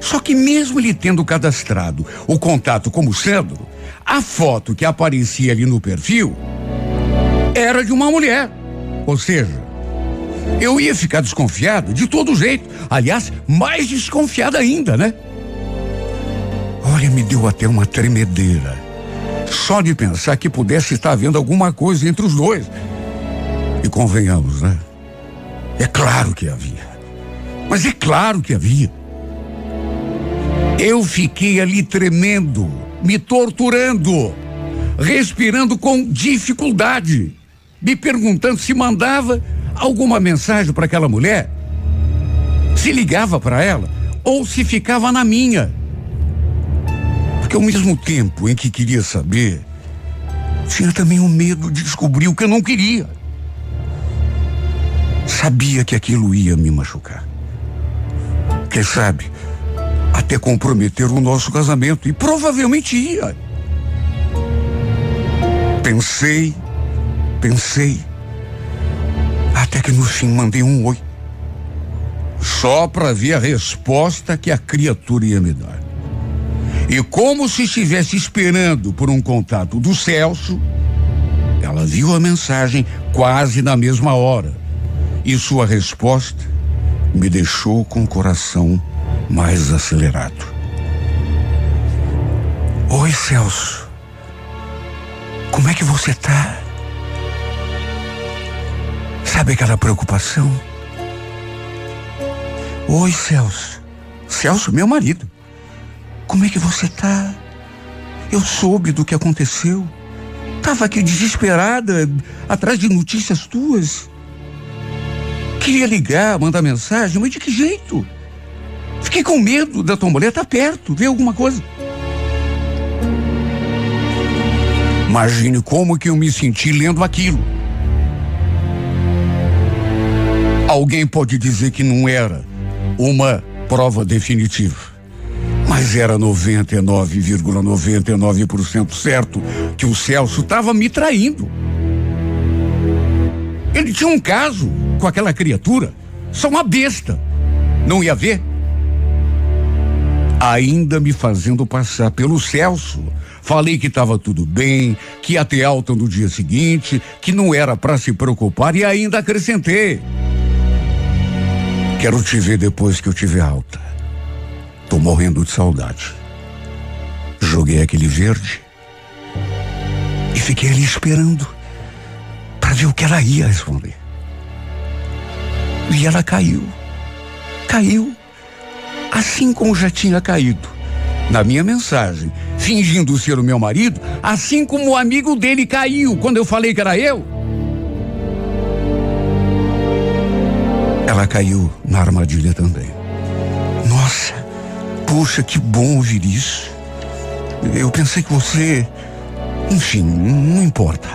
Só que mesmo ele tendo cadastrado o contato como Sandro, a foto que aparecia ali no perfil era de uma mulher. Ou seja, eu ia ficar desconfiado de todo jeito. Aliás, mais desconfiado ainda, né? Olha, me deu até uma tremedeira. Só de pensar que pudesse estar havendo alguma coisa entre os dois. E convenhamos, né? É claro que havia. Mas é claro que havia. Eu fiquei ali tremendo, me torturando, respirando com dificuldade, me perguntando se mandava alguma mensagem para aquela mulher, se ligava para ela ou se ficava na minha. Porque ao mesmo tempo em que queria saber, tinha também o medo de descobrir o que eu não queria. Sabia que aquilo ia me machucar. Quem sabe, até comprometer o nosso casamento, e provavelmente ia. Pensei, pensei, até que no fim mandei um oi. Só para ver a resposta que a criatura ia me dar. E como se estivesse esperando por um contato do Celso, ela viu a mensagem quase na mesma hora. E sua resposta me deixou com o coração mais acelerado. Oi, Celso. Como é que você tá? Sabe aquela preocupação? Oi, Celso. Celso, meu marido. Como é que você tá? Eu soube do que aconteceu. Tava aqui desesperada, atrás de notícias tuas. Queria ligar, mandar mensagem, mas de que jeito? Fiquei com medo da tua mulher estar tá perto, ver alguma coisa. Imagine como que eu me senti lendo aquilo. Alguém pode dizer que não era uma prova definitiva mas era 99,99% ,99 certo que o Celso estava me traindo. Ele tinha um caso com aquela criatura, só uma besta. Não ia ver? Ainda me fazendo passar pelo Celso. Falei que estava tudo bem, que ia ter alta no dia seguinte, que não era para se preocupar e ainda acrescentei. Quero te ver depois que eu tiver alta. Tô morrendo de saudade. Joguei aquele verde e fiquei ali esperando para ver o que ela ia responder. E ela caiu. Caiu. Assim como já tinha caído. Na minha mensagem, fingindo ser o meu marido, assim como o amigo dele caiu quando eu falei que era eu. Ela caiu na armadilha também. Poxa, que bom ouvir isso. Eu pensei que você. Enfim, não importa.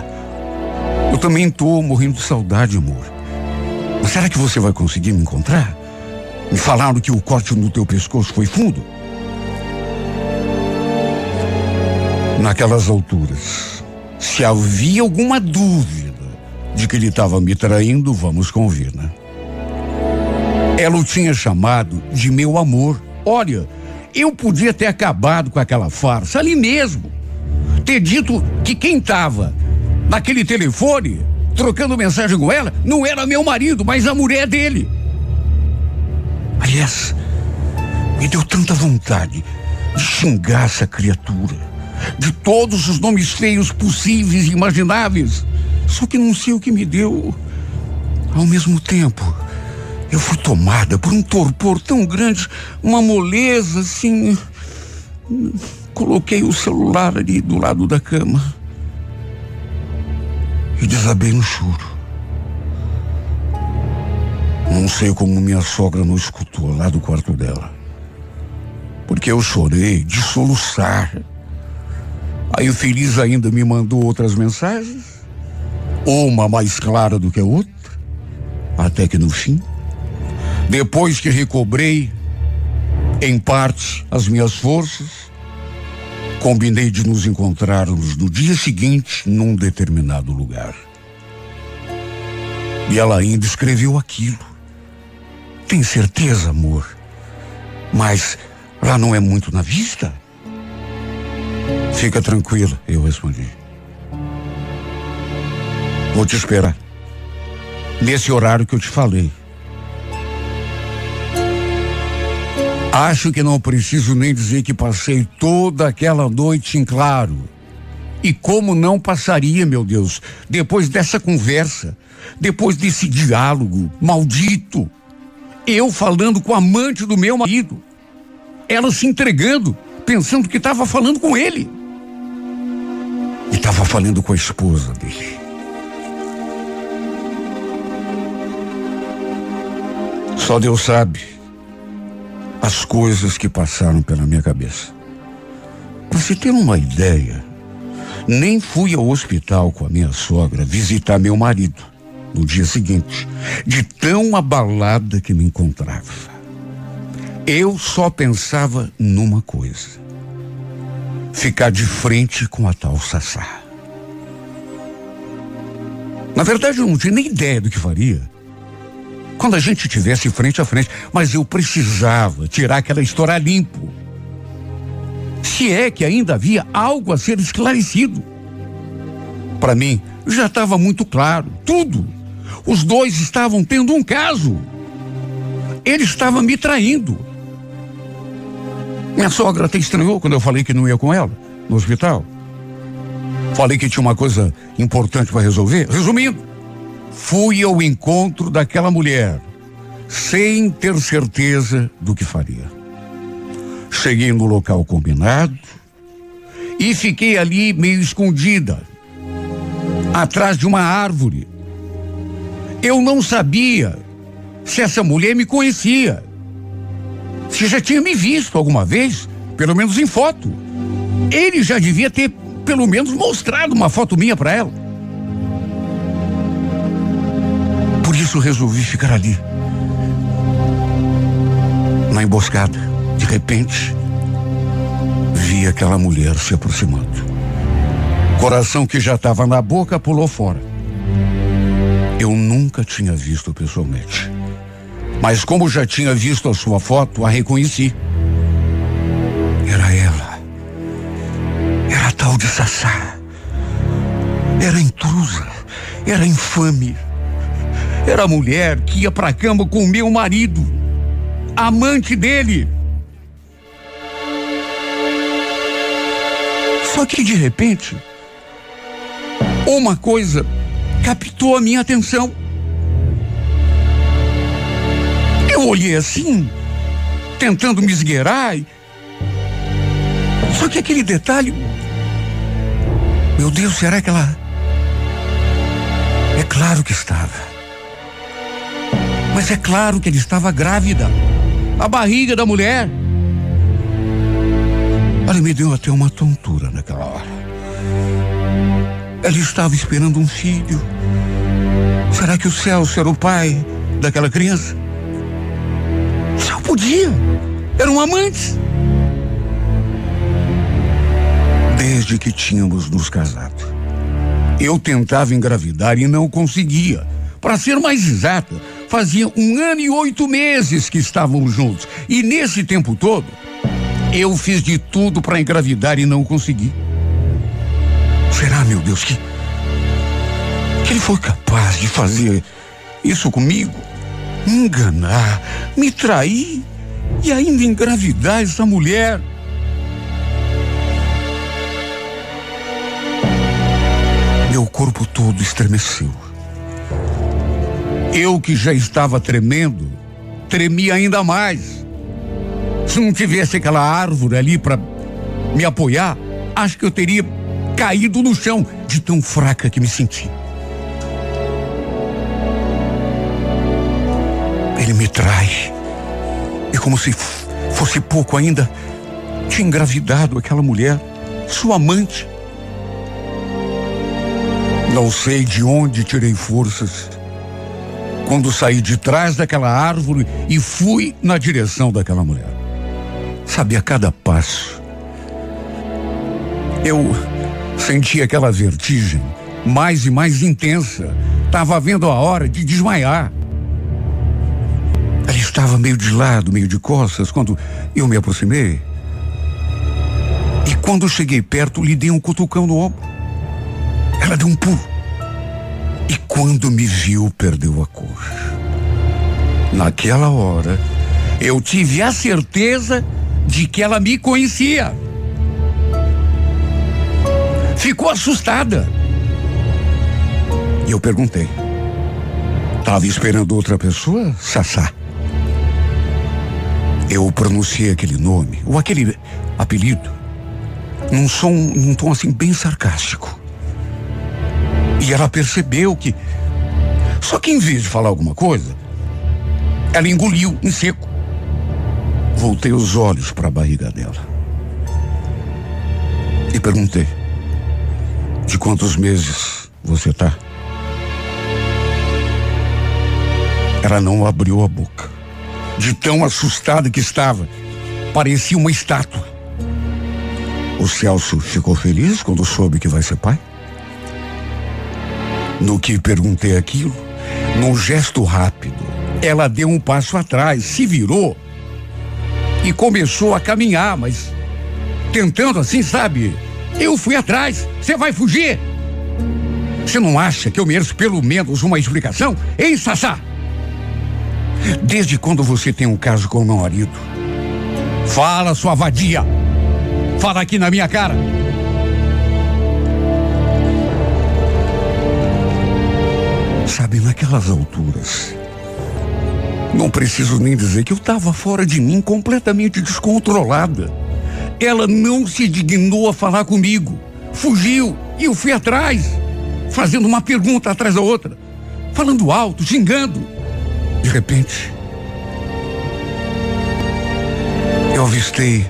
Eu também estou morrendo de saudade, amor. Mas será que você vai conseguir me encontrar? Me falaram que o corte no teu pescoço foi fundo? Naquelas alturas, se havia alguma dúvida de que ele estava me traindo, vamos convir, né? Ela o tinha chamado de meu amor. Olha, eu podia ter acabado com aquela farsa ali mesmo. Ter dito que quem estava naquele telefone, trocando mensagem com ela, não era meu marido, mas a mulher dele. Aliás, me deu tanta vontade de xingar essa criatura, de todos os nomes feios possíveis e imagináveis. Só que não sei o que me deu. Ao mesmo tempo, eu fui tomada por um torpor tão grande, uma moleza assim. Coloquei o celular ali do lado da cama e desabei no choro. Não sei como minha sogra não escutou lá do quarto dela. Porque eu chorei de soluçar. Aí o feliz ainda me mandou outras mensagens uma mais clara do que a outra, até que no fim, depois que recobrei, em parte, as minhas forças, combinei de nos encontrarmos no dia seguinte num determinado lugar. E ela ainda escreveu aquilo. Tem certeza, amor? Mas lá não é muito na vista? Fica tranquila, eu respondi. Vou te esperar. Nesse horário que eu te falei. Acho que não preciso nem dizer que passei toda aquela noite em claro. E como não passaria, meu Deus, depois dessa conversa, depois desse diálogo maldito, eu falando com a amante do meu marido, ela se entregando, pensando que estava falando com ele. E estava falando com a esposa dele. Só Deus sabe as coisas que passaram pela minha cabeça. Para você ter uma ideia, nem fui ao hospital com a minha sogra visitar meu marido no dia seguinte, de tão abalada que me encontrava. Eu só pensava numa coisa: ficar de frente com a tal Sassá. Na verdade, eu não tinha nem ideia do que faria. Quando a gente tivesse frente a frente, mas eu precisava tirar aquela história limpo. Se é que ainda havia algo a ser esclarecido. Para mim, já estava muito claro, tudo. Os dois estavam tendo um caso. Ele estava me traindo. Minha sogra até estranhou quando eu falei que não ia com ela no hospital. Falei que tinha uma coisa importante para resolver. Resumindo, fui ao encontro daquela mulher sem ter certeza do que faria. Cheguei no local combinado e fiquei ali meio escondida, atrás de uma árvore eu não sabia se essa mulher me conhecia. Se já tinha me visto alguma vez, pelo menos em foto. Ele já devia ter, pelo menos, mostrado uma foto minha para ela. Isso resolvi ficar ali. Na emboscada. De repente, vi aquela mulher se aproximando. Coração que já estava na boca pulou fora. Eu nunca tinha visto pessoalmente. Mas como já tinha visto a sua foto, a reconheci. Era ela. Era a tal de Sassá. Era intrusa. Era infame. Era a mulher que ia pra cama com o meu marido. Amante dele. Só que de repente, uma coisa captou a minha atenção. Eu olhei assim, tentando me esgueirar. Só que aquele detalhe. Meu Deus, será que ela. É claro que estava. Mas é claro que ele estava grávida. A barriga da mulher. Ela me deu até uma tontura naquela hora. Ela estava esperando um filho. Será que o Celso era o pai daquela criança? Só podia. Eram amantes. Desde que tínhamos nos casado. Eu tentava engravidar e não conseguia. Para ser mais exata, fazia um ano e oito meses que estávamos juntos. E nesse tempo todo, eu fiz de tudo para engravidar e não consegui. Será, meu Deus, que, que ele foi capaz de fazer isso comigo? Me enganar, me trair e ainda engravidar essa mulher? Meu corpo todo estremeceu. Eu que já estava tremendo, tremi ainda mais. Se não tivesse aquela árvore ali para me apoiar, acho que eu teria caído no chão de tão fraca que me senti. Ele me trai. E como se fosse pouco ainda, tinha engravidado aquela mulher, sua amante. Não sei de onde tirei forças quando saí de trás daquela árvore e fui na direção daquela mulher. Sabia cada passo. Eu senti aquela vertigem mais e mais intensa. Estava vendo a hora de desmaiar. Ela estava meio de lado, meio de costas, quando eu me aproximei. E quando cheguei perto, lhe dei um cutucão no ombro. Ela deu um pulo. E quando me viu, perdeu a cor. Naquela hora, eu tive a certeza de que ela me conhecia. Ficou assustada. E eu perguntei: Estava esperando outra pessoa, Sassá? Eu pronunciei aquele nome, ou aquele apelido, num som, num tom assim bem sarcástico. E ela percebeu que. Só que em vez de falar alguma coisa, ela engoliu em seco. Voltei os olhos para a barriga dela. E perguntei: De quantos meses você tá? Ela não abriu a boca. De tão assustada que estava, parecia uma estátua. O Celso ficou feliz quando soube que vai ser pai? No que perguntei aquilo, num gesto rápido, ela deu um passo atrás, se virou e começou a caminhar, mas tentando assim, sabe? Eu fui atrás. Você vai fugir? Você não acha que eu mereço pelo menos uma explicação? Hein, Sassá? Desde quando você tem um caso com o meu marido? Fala, sua vadia. Fala aqui na minha cara. Sabe, naquelas alturas, não preciso nem dizer que eu estava fora de mim, completamente descontrolada. Ela não se dignou a falar comigo. Fugiu e eu fui atrás, fazendo uma pergunta atrás da outra, falando alto, xingando. De repente, eu avistei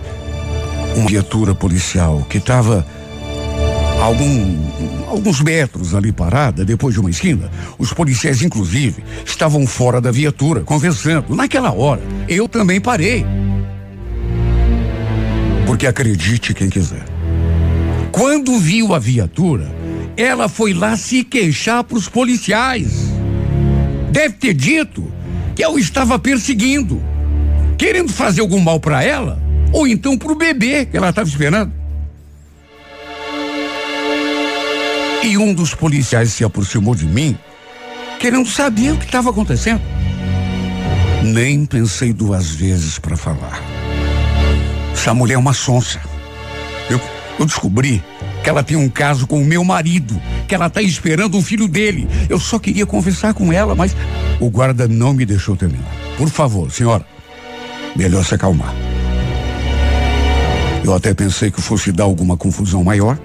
uma viatura policial que estava algum, alguns metros ali parada, depois de uma esquina, os policiais, inclusive, estavam fora da viatura, conversando. Naquela hora, eu também parei. Porque acredite quem quiser. Quando viu a viatura, ela foi lá se queixar para os policiais. Deve ter dito que eu estava perseguindo, querendo fazer algum mal para ela, ou então para o bebê que ela estava esperando. E um dos policiais se aproximou de mim, querendo saber o que estava acontecendo. Nem pensei duas vezes para falar. Essa mulher é uma sonsa. Eu, eu descobri que ela tem um caso com o meu marido, que ela está esperando um filho dele. Eu só queria conversar com ela, mas o guarda não me deixou terminar. Por favor, senhora, melhor se acalmar. Eu até pensei que fosse dar alguma confusão maior.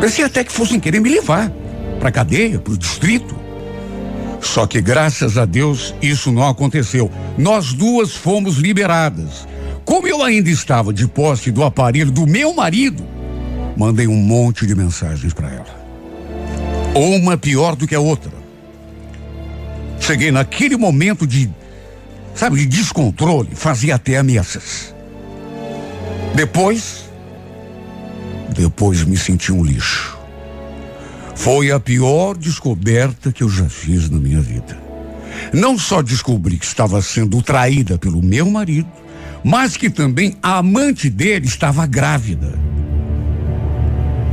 Pensei até que fossem querer me levar para cadeia, para o distrito. Só que graças a Deus isso não aconteceu. Nós duas fomos liberadas. Como eu ainda estava de posse do aparelho do meu marido, mandei um monte de mensagens para ela. Uma pior do que a outra. Cheguei naquele momento de, sabe, de descontrole, fazia até ameaças. Depois, depois me senti um lixo. Foi a pior descoberta que eu já fiz na minha vida. Não só descobri que estava sendo traída pelo meu marido, mas que também a amante dele estava grávida.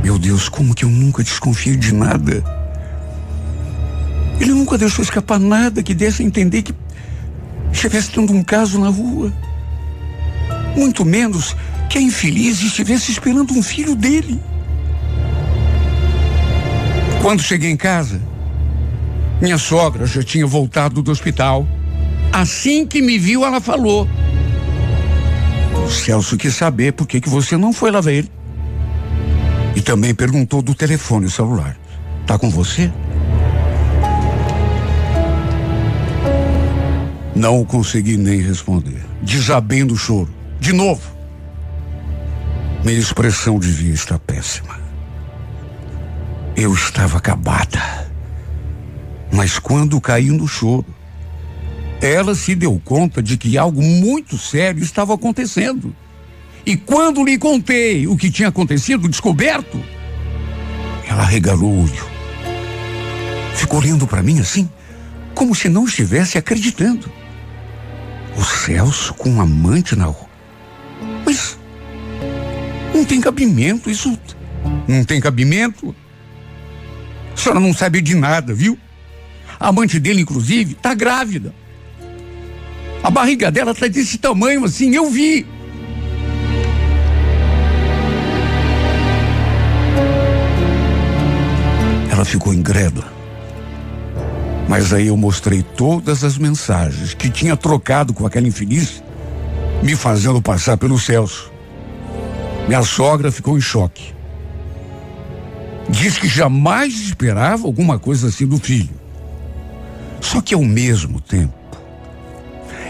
Meu Deus, como que eu nunca desconfiei de nada? Ele nunca deixou escapar nada que desse a entender que estivesse tendo um caso na rua. Muito menos que a infeliz estivesse esperando um filho dele. Quando cheguei em casa, minha sogra já tinha voltado do hospital. Assim que me viu, ela falou: O Celso quis saber por que, que você não foi lá ver ele. E também perguntou do telefone celular. Tá com você? Não consegui nem responder. Desabei no choro. De novo. Minha expressão devia estar péssima. Eu estava acabada. Mas quando caí no choro, ela se deu conta de que algo muito sério estava acontecendo. E quando lhe contei o que tinha acontecido, descoberto, ela regalou o olho. Ficou olhando para mim assim, como se não estivesse acreditando. O Celso com um amante na rua. Não tem cabimento isso. Não tem cabimento. A senhora não sabe de nada, viu? A amante dele, inclusive, tá grávida. A barriga dela tá desse tamanho assim, eu vi. Ela ficou incrédula. Mas aí eu mostrei todas as mensagens que tinha trocado com aquela infeliz, me fazendo passar pelo Celso. Minha sogra ficou em choque. Diz que jamais esperava alguma coisa assim do filho. Só que ao mesmo tempo,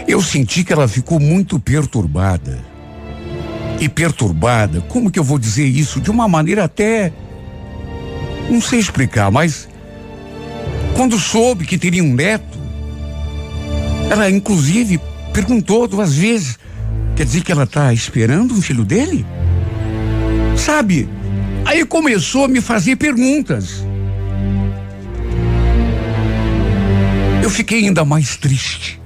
eu senti que ela ficou muito perturbada. E perturbada, como que eu vou dizer isso? De uma maneira até. Não sei explicar, mas. Quando soube que teria um neto, ela inclusive perguntou duas vezes: quer dizer que ela está esperando um filho dele? Sabe? Aí começou a me fazer perguntas. Eu fiquei ainda mais triste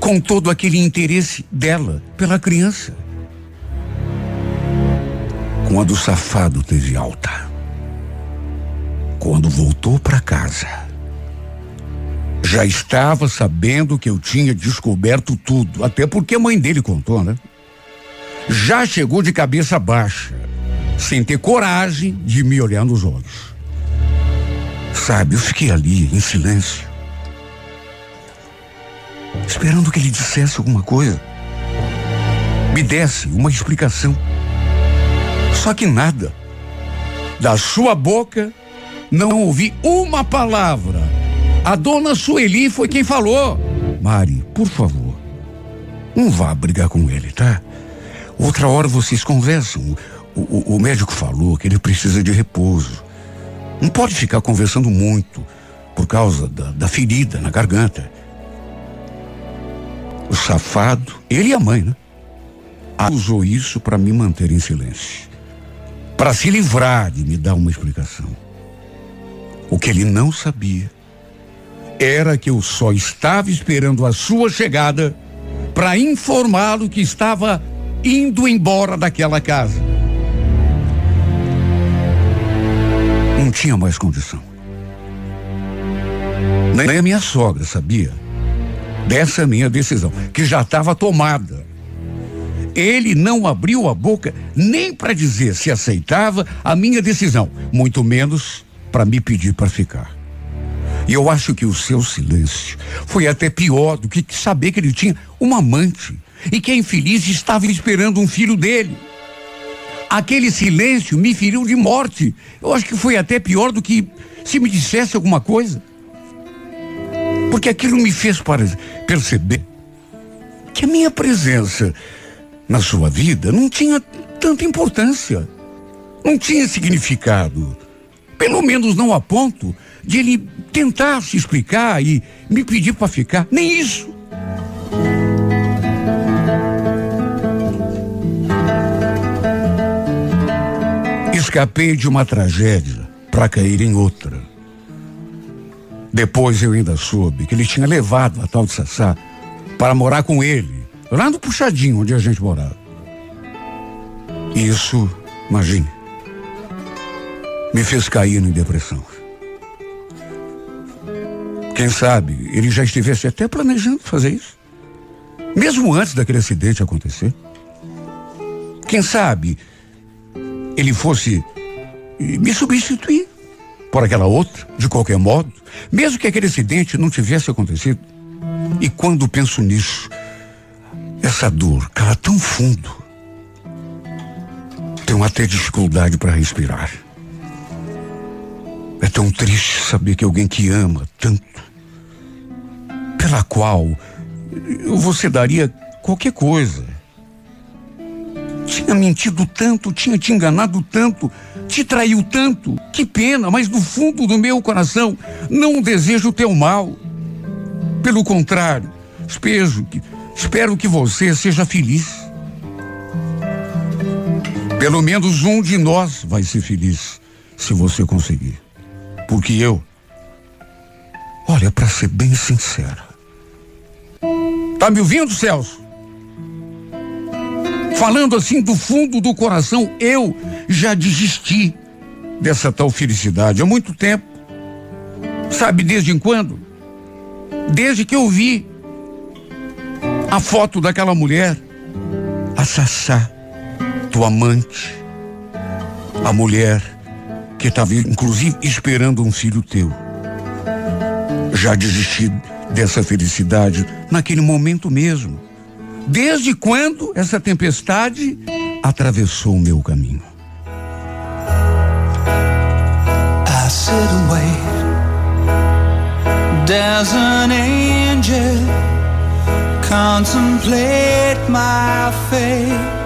com todo aquele interesse dela pela criança. Quando o safado teve alta, quando voltou para casa, já estava sabendo que eu tinha descoberto tudo, até porque a mãe dele contou, né? Já chegou de cabeça baixa, sem ter coragem de me olhar nos olhos. Sabe, eu fiquei ali em silêncio, esperando que ele dissesse alguma coisa, me desse uma explicação. Só que nada. Da sua boca não ouvi uma palavra. A dona Sueli foi quem falou. Mari, por favor, não vá brigar com ele, tá? Outra hora vocês conversam. O, o, o médico falou que ele precisa de repouso. Não pode ficar conversando muito por causa da, da ferida na garganta. O safado, ele e a mãe, né? Usou isso para me manter em silêncio. Para se livrar de me dar uma explicação. O que ele não sabia era que eu só estava esperando a sua chegada para informá-lo que estava indo embora daquela casa. Não tinha mais condição. Nem a minha sogra sabia dessa minha decisão, que já estava tomada. Ele não abriu a boca nem para dizer se aceitava a minha decisão, muito menos para me pedir para ficar. E eu acho que o seu silêncio foi até pior do que saber que ele tinha uma amante e que a infeliz estava esperando um filho dele. Aquele silêncio me feriu de morte. Eu acho que foi até pior do que se me dissesse alguma coisa. Porque aquilo me fez perceber que a minha presença na sua vida não tinha tanta importância, não tinha significado. Pelo menos não a ponto de ele tentar se explicar e me pedir para ficar. Nem isso. Escapei de uma tragédia para cair em outra. Depois eu ainda soube que ele tinha levado a tal de Sassá para morar com ele, lá no Puxadinho, onde a gente morava. Isso, imagine, me fez cair em depressão. Quem sabe ele já estivesse até planejando fazer isso. Mesmo antes daquele acidente acontecer. Quem sabe ele fosse me substituir por aquela outra, de qualquer modo, mesmo que aquele acidente não tivesse acontecido. E quando penso nisso, essa dor cala tão fundo. Tenho até dificuldade para respirar. É tão triste saber que alguém que ama tanto, pela qual você daria qualquer coisa, tinha mentido tanto, tinha te enganado tanto, te traiu tanto. Que pena, mas do fundo do meu coração não desejo o teu mal. Pelo contrário, espero que, espero que você seja feliz. Pelo menos um de nós vai ser feliz, se você conseguir. Porque eu, olha, para ser bem sincera, tá me ouvindo, Celso? Falando assim do fundo do coração, eu já desisti dessa tal felicidade há muito tempo. Sabe desde quando? Desde que eu vi a foto daquela mulher, a Sassá, tua amante, a mulher que estava inclusive esperando um filho teu. Já desisti dessa felicidade naquele momento mesmo. Desde quando essa tempestade atravessou o meu caminho? I sit wait. There's an angel contemplate my fate.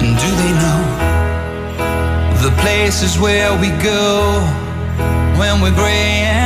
Do they know the places where we go when we're gray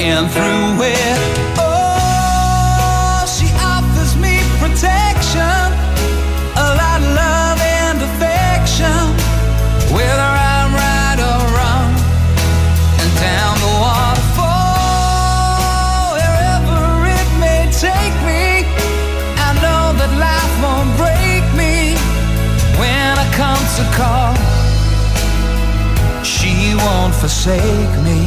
And through it, oh, she offers me protection, a lot of love and affection, whether I'm right or wrong. And down the waterfall, wherever it may take me, I know that life won't break me when I come to call. She won't forsake me.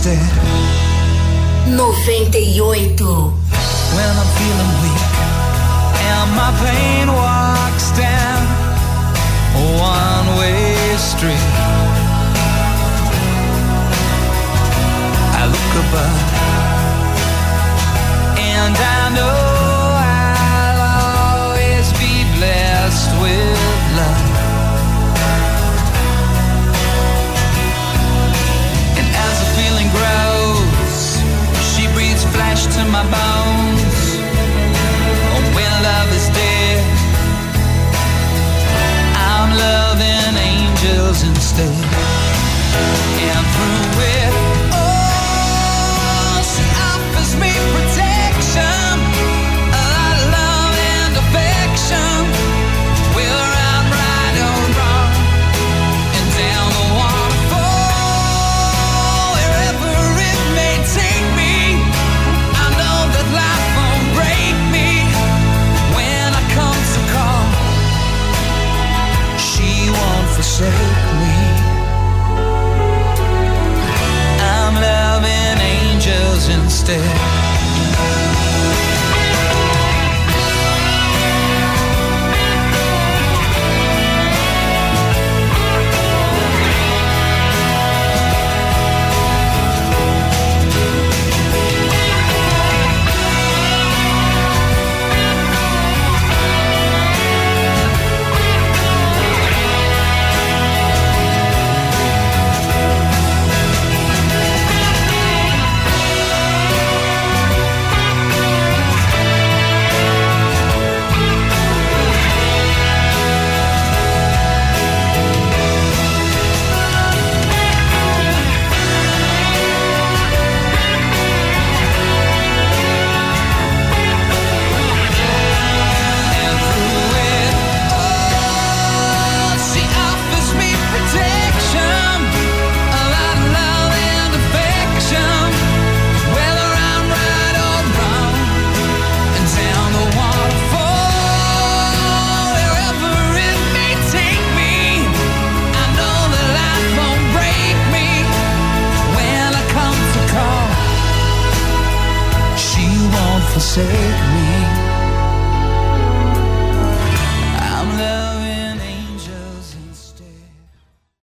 Instead. 98. when I'm feeling weak and my pain walks down a one-way street. I look above and I know I'll always be blessed with love. To my bones. When love is dead, I'm loving angels instead.